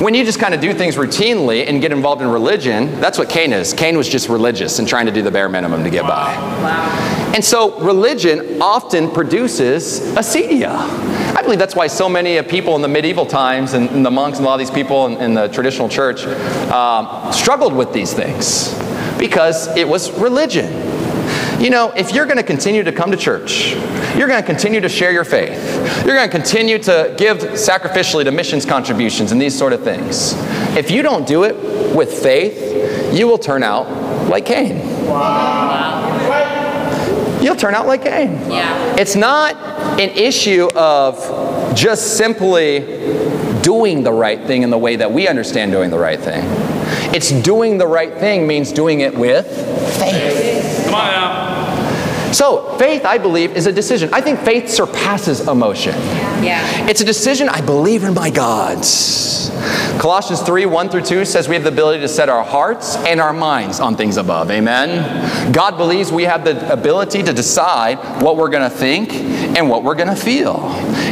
When you just kind of do things routinely and get involved in religion, that's what Cain is. Cain was just religious and trying to do the bare minimum to get by. And so religion often produces acedia. I believe that's why so many people in the medieval times and, and the monks and a lot of these people in, in the traditional church um, struggled with these things because it was religion. You know, if you're going to continue to come to church, you're going to continue to share your faith, you're going to continue to give sacrificially to missions contributions and these sort of things. If you don't do it with faith, you will turn out like Cain. You'll turn out like Cain. Yeah. It's not an issue of just simply doing the right thing in the way that we understand doing the right thing. It's doing the right thing means doing it with faith. Come on now. So, faith, I believe, is a decision. I think faith surpasses emotion. Yeah. It's a decision I believe in my God. Colossians 3 1 through 2 says we have the ability to set our hearts and our minds on things above. Amen. God believes we have the ability to decide what we're going to think and what we're going to feel.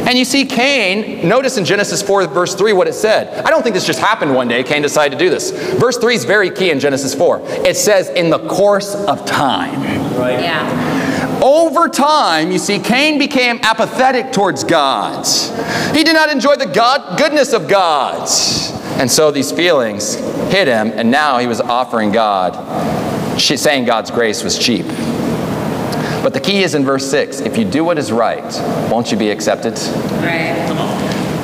And you see, Cain, notice in Genesis 4, verse 3, what it said. I don't think this just happened one day. Cain decided to do this. Verse 3 is very key in Genesis 4. It says, in the course of time. Right. Yeah. Over time, you see, Cain became apathetic towards God. He did not enjoy the God, goodness of God. And so these feelings hit him, and now he was offering God, saying God's grace was cheap. But the key is in verse 6 if you do what is right, won't you be accepted? Right.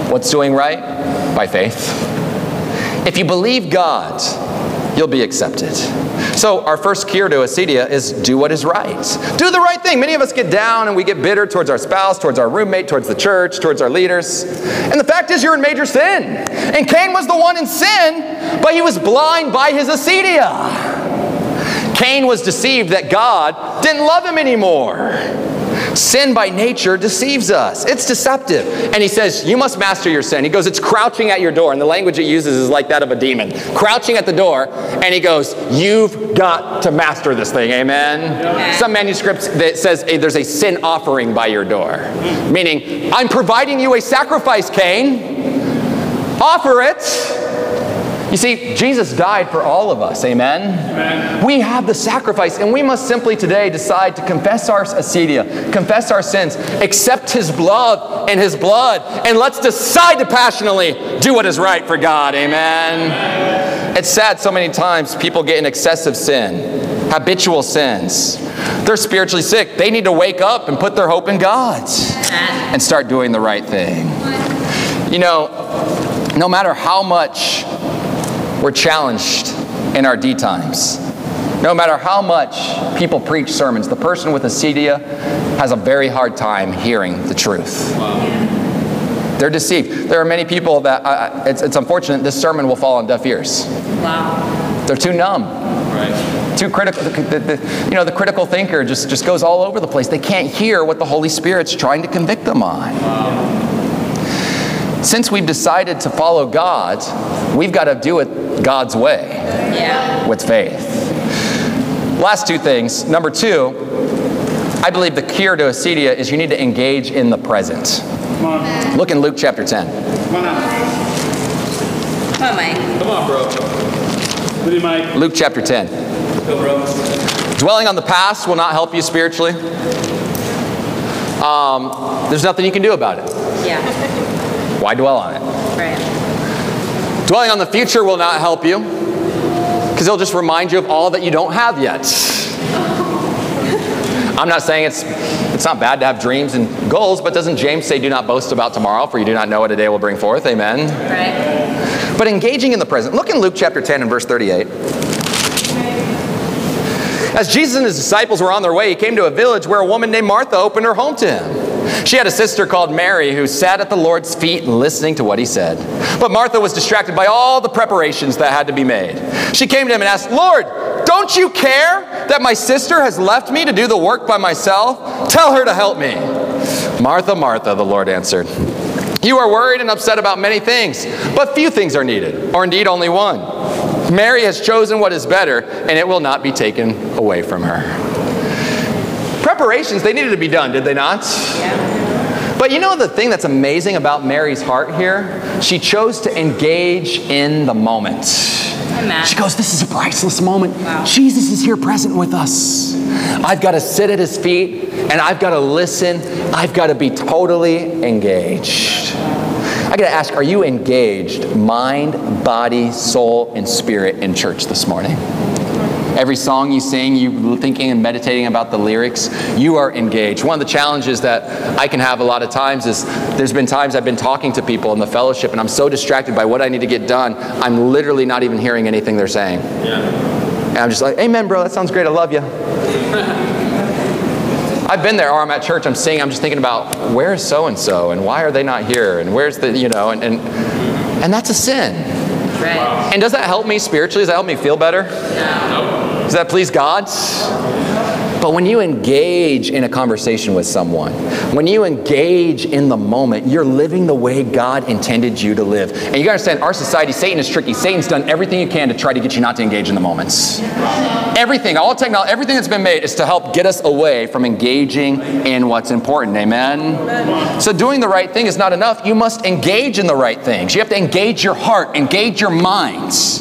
What's doing right? By faith. If you believe God, you'll be accepted. So, our first cure to acedia is do what is right. Do the right thing. Many of us get down and we get bitter towards our spouse, towards our roommate, towards the church, towards our leaders. And the fact is, you're in major sin. And Cain was the one in sin, but he was blind by his acedia. Cain was deceived that God didn't love him anymore. Sin by nature deceives us. It's deceptive. And he says, You must master your sin. He goes, It's crouching at your door. And the language it uses is like that of a demon. Crouching at the door. And he goes, You've got to master this thing. Amen. Some manuscripts that says hey, there's a sin offering by your door. Meaning, I'm providing you a sacrifice, Cain. Offer it. You see, Jesus died for all of us. Amen? We have the sacrifice, and we must simply today decide to confess our acedia, confess our sins, accept His blood and His blood, and let's decide to passionately do what is right for God. Amen? It's sad so many times people get in excessive sin, habitual sins. They're spiritually sick. They need to wake up and put their hope in God and start doing the right thing. You know, no matter how much we're challenged in our D times. No matter how much people preach sermons, the person with acedia has a very hard time hearing the truth. They're deceived. There are many people that, uh, it's, it's unfortunate, this sermon will fall on deaf ears. Wow. They're too numb, Right. too critical. The, the- the- you know, the critical thinker just, just goes all over the place. They can't hear what the Holy Spirit's trying to convict them on. Since we've decided to follow God, we've got to do it God's way Yeah. with faith. Last two things. Number two, I believe the cure to acedia is you need to engage in the present. Come on. Look in Luke chapter 10. Come on now. Come on, Mike. Come on, bro. With you, Mike. Luke chapter 10. Go, bro. Dwelling on the past will not help you spiritually. Um, there's nothing you can do about it. Yeah. Why dwell on it? Right. Dwelling on the future will not help you because it'll just remind you of all that you don't have yet. (laughs) I'm not saying it's it's not bad to have dreams and goals, but doesn't James say, "Do not boast about tomorrow, for you do not know what a day will bring forth"? Amen. Right. But engaging in the present. Look in Luke chapter 10 and verse 38. As Jesus and his disciples were on their way, he came to a village where a woman named Martha opened her home to him. She had a sister called Mary who sat at the Lord's feet listening to what he said. But Martha was distracted by all the preparations that had to be made. She came to him and asked, Lord, don't you care that my sister has left me to do the work by myself? Tell her to help me. Martha, Martha, the Lord answered. You are worried and upset about many things, but few things are needed, or indeed only one. Mary has chosen what is better, and it will not be taken away from her. Preparations, they needed to be done, did they not? Yeah. But you know the thing that's amazing about Mary's heart here? She chose to engage in the moment. She goes, This is a priceless moment. Wow. Jesus is here present with us. I've got to sit at his feet and I've got to listen. I've got to be totally engaged. I got to ask, are you engaged, mind, body, soul, and spirit in church this morning? Every song you sing, you thinking and meditating about the lyrics, you are engaged. One of the challenges that I can have a lot of times is there's been times I've been talking to people in the fellowship and I'm so distracted by what I need to get done, I'm literally not even hearing anything they're saying. Yeah. And I'm just like, amen, bro, that sounds great, I love you. (laughs) I've been there, or I'm at church, I'm singing, I'm just thinking about where's so and so, and why are they not here, and where's the, you know, and, and, and that's a sin. Right. And does that help me spiritually? Does that help me feel better? Does that please God? But when you engage in a conversation with someone, when you engage in the moment, you're living the way God intended you to live. And you gotta understand, our society, Satan is tricky. Satan's done everything you can to try to get you not to engage in the moments. Everything, all technology, everything that's been made is to help get us away from engaging in what's important. Amen? So doing the right thing is not enough. You must engage in the right things. You have to engage your heart, engage your minds.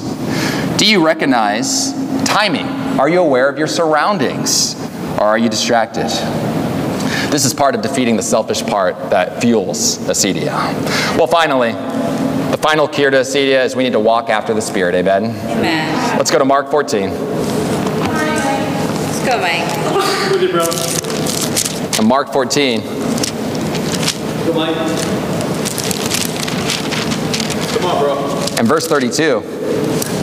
Do you recognize timing? Are you aware of your surroundings? Or are you distracted? This is part of defeating the selfish part that fuels acedia. Well, finally, the final cure to acedia is we need to walk after the Spirit. Amen? Amen. Let's go to Mark 14. Let's go, Mike. With you, bro. And Mark 14, Go, Mike. Come on, bro. and verse 32.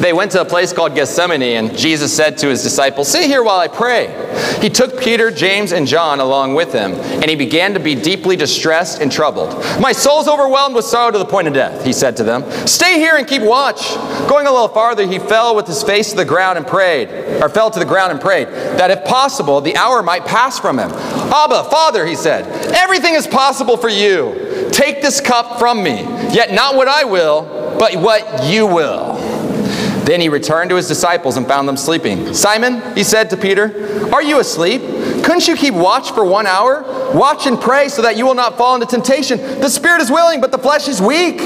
They went to a place called Gethsemane, and Jesus said to his disciples, Sit here while I pray. He took Peter, James, and John along with him, and he began to be deeply distressed and troubled. My soul's overwhelmed with sorrow to the point of death, he said to them. Stay here and keep watch. Going a little farther, he fell with his face to the ground and prayed, or fell to the ground and prayed, that if possible, the hour might pass from him. Abba, Father, he said, everything is possible for you. Take this cup from me, yet not what I will, but what you will. Then he returned to his disciples and found them sleeping. Simon, he said to Peter, Are you asleep? Couldn't you keep watch for one hour? Watch and pray so that you will not fall into temptation. The spirit is willing, but the flesh is weak.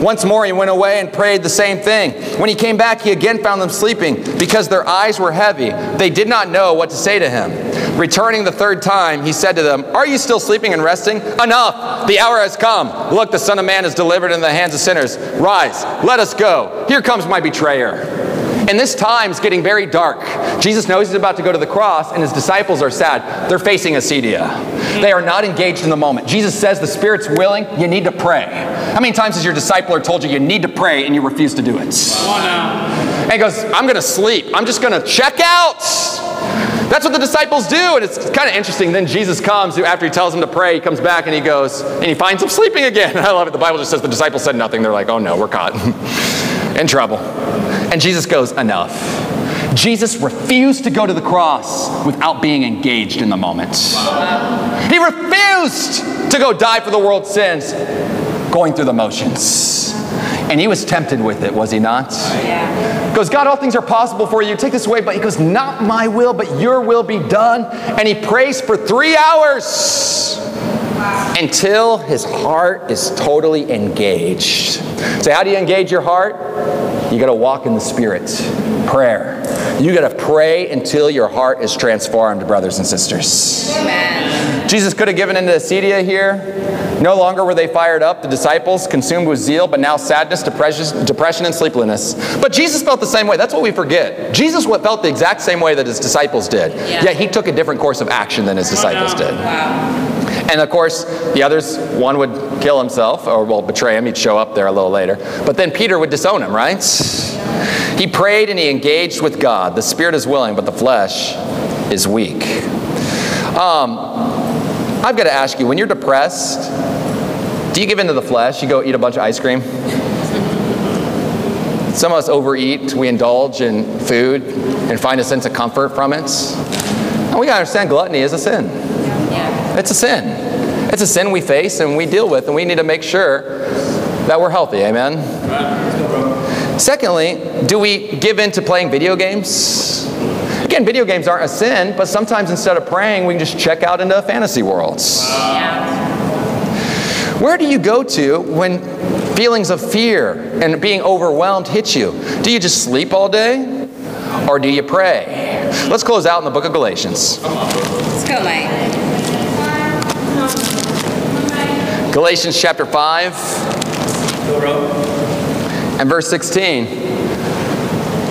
Once more he went away and prayed the same thing. When he came back, he again found them sleeping because their eyes were heavy. They did not know what to say to him. Returning the third time, he said to them, Are you still sleeping and resting? Enough! The hour has come. Look, the Son of Man is delivered into the hands of sinners. Rise, let us go. Here comes my betrayer. And this time is getting very dark. Jesus knows he's about to go to the cross, and his disciples are sad. They're facing acedia. They are not engaged in the moment. Jesus says the Spirit's willing, you need to pray. How many times has your discipler told you you need to pray and you refuse to do it? Come on now. And he goes, I'm going to sleep. I'm just going to check out. That's what the disciples do. And it's kind of interesting. Then Jesus comes after he tells them to pray. He comes back and he goes, and he finds them sleeping again. (laughs) I love it. The Bible just says the disciples said nothing. They're like, oh no, we're caught (laughs) in trouble. And Jesus goes, enough. Jesus refused to go to the cross without being engaged in the moment. He refused to go die for the world's sins, going through the motions. And he was tempted with it, was he not? Yeah. goes, God, all things are possible for you. Take this away. But he goes, Not my will, but your will be done. And he prays for three hours. until his heart is totally engaged. So, how do you engage your heart? You got to walk in the Spirit. Prayer. You got to pray until your heart is transformed, brothers and sisters. Amen. Jesus could have given into acedia here. No longer were they fired up, the disciples consumed with zeal, but now sadness, depression, and sleeplessness. But Jesus felt the same way. That's what we forget. Jesus felt the exact same way that his disciples did. Yeah. Yet he took a different course of action than his disciples did. Wow. And of course, the others, one would kill himself or, well, betray him. He'd show up there a little later. But then Peter would disown him, right? He prayed and he engaged with God. The spirit is willing, but the flesh is weak. Um, I've got to ask you when you're depressed, do you give into the flesh? You go eat a bunch of ice cream? Some of us overeat, we indulge in food and find a sense of comfort from it. And we got to understand gluttony is a sin. It's a sin. It's a sin we face and we deal with, and we need to make sure that we're healthy. Amen. Secondly, do we give in to playing video games? Again, video games aren't a sin, but sometimes instead of praying, we can just check out into fantasy world. Yeah. Where do you go to when feelings of fear and being overwhelmed hit you? Do you just sleep all day? Or do you pray? Let's close out in the book of Galatians. Let's go, Mike. Galatians chapter 5 and verse 16.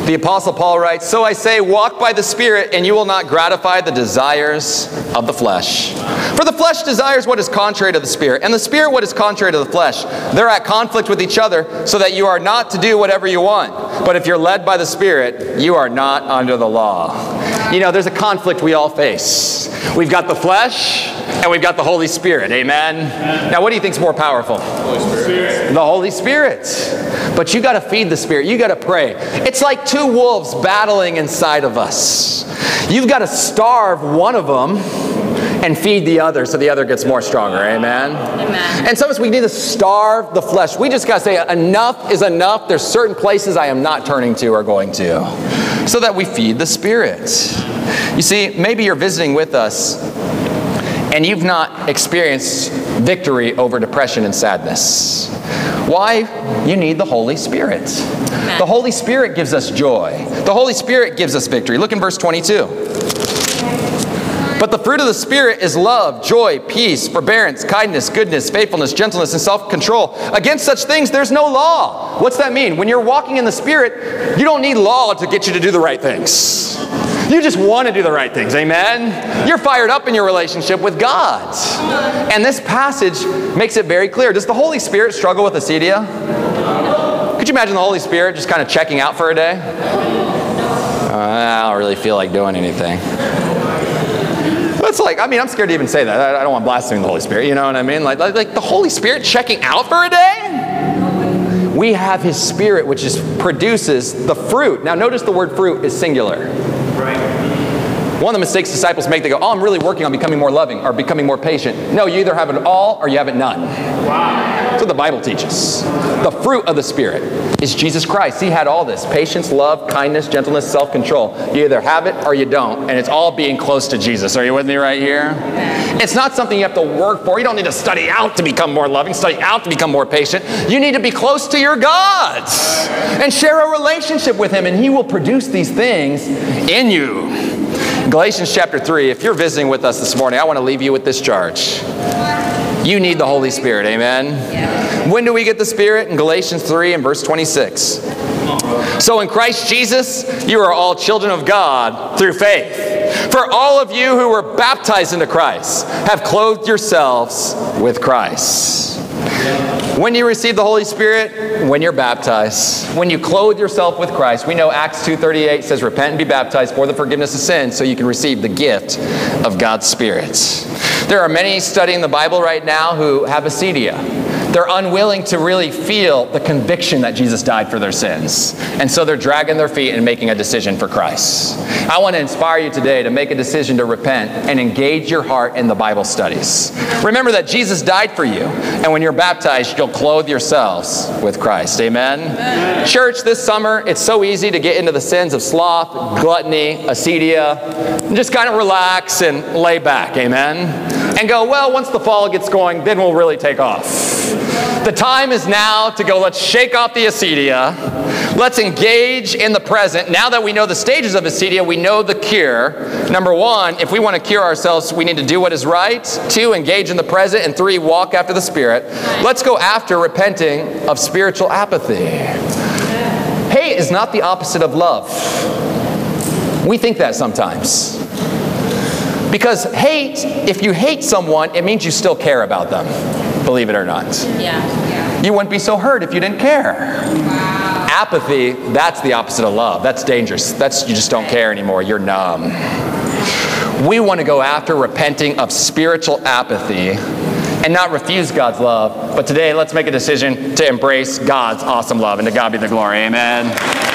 The Apostle Paul writes, So I say, walk by the Spirit, and you will not gratify the desires of the flesh. For the flesh desires what is contrary to the Spirit, and the Spirit what is contrary to the flesh. They're at conflict with each other, so that you are not to do whatever you want. But if you're led by the Spirit, you are not under the law. You know, there's a conflict we all face. We've got the flesh, and we've got the Holy Spirit. Amen? Now, what do you think is more powerful? The Holy Spirit. But you got to feed the Spirit. You got to pray. It's like two wolves battling inside of us. You've got to starve one of them and feed the other so the other gets more stronger. Amen? Amen. And some of us, we need to starve the flesh. We just got to say, enough is enough. There's certain places I am not turning to or going to. So that we feed the Spirit. You see, maybe you're visiting with us and you've not experienced victory over depression and sadness. Why? You need the Holy Spirit. The Holy Spirit gives us joy. The Holy Spirit gives us victory. Look in verse 22. But the fruit of the Spirit is love, joy, peace, forbearance, kindness, goodness, faithfulness, gentleness, and self control. Against such things, there's no law. What's that mean? When you're walking in the Spirit, you don't need law to get you to do the right things. You just want to do the right things. Amen? You're fired up in your relationship with God. And this passage makes it very clear. Does the Holy Spirit struggle with acedia? Could you imagine the Holy Spirit just kind of checking out for a day? I don't really feel like doing anything. It's like, I mean, I'm scared to even say that. I, I don't want to blaspheme the Holy Spirit, you know what I mean? Like, like, like the Holy Spirit checking out for a day? We have His Spirit, which is, produces the fruit. Now, notice the word fruit is singular. One of the mistakes disciples make, they go, Oh, I'm really working on becoming more loving or becoming more patient. No, you either have it all or you have it none. That's what the Bible teaches. The fruit of the Spirit is Jesus Christ. He had all this patience, love, kindness, gentleness, self control. You either have it or you don't. And it's all being close to Jesus. Are you with me right here? It's not something you have to work for. You don't need to study out to become more loving, study out to become more patient. You need to be close to your God and share a relationship with Him, and He will produce these things in you. Galatians chapter 3, if you're visiting with us this morning, I want to leave you with this charge. You need the Holy Spirit, amen? Yeah. When do we get the Spirit? In Galatians 3 and verse 26. So in Christ Jesus, you are all children of God through faith. For all of you who were baptized into Christ have clothed yourselves with Christ. When you receive the Holy Spirit, when you're baptized, when you clothe yourself with Christ, we know Acts 2:38 says repent and be baptized for the forgiveness of sins so you can receive the gift of God's Spirit. There are many studying the Bible right now who have acedia. They're unwilling to really feel the conviction that Jesus died for their sins. And so they're dragging their feet and making a decision for Christ. I want to inspire you today to make a decision to repent and engage your heart in the Bible studies. Remember that Jesus died for you, and when you're baptized, you'll clothe yourselves with Christ. Amen? Church, this summer, it's so easy to get into the sins of sloth, gluttony, acedia, and just kind of relax and lay back. Amen? and go, well, once the fall gets going, then we'll really take off. The time is now to go, let's shake off the acedia. Let's engage in the present. Now that we know the stages of acedia, we know the cure. Number one, if we want to cure ourselves, we need to do what is right. Two, engage in the present. And three, walk after the Spirit. Let's go after repenting of spiritual apathy. Hate is not the opposite of love. We think that sometimes. Because hate, if you hate someone, it means you still care about them, believe it or not. Yeah. You wouldn't be so hurt if you didn't care. Apathy, that's the opposite of love. That's dangerous. That's you just don't care anymore. You're numb. We want to go after repenting of spiritual apathy and not refuse God's love. But today, let's make a decision to embrace God's awesome love. And to God be the glory. Amen.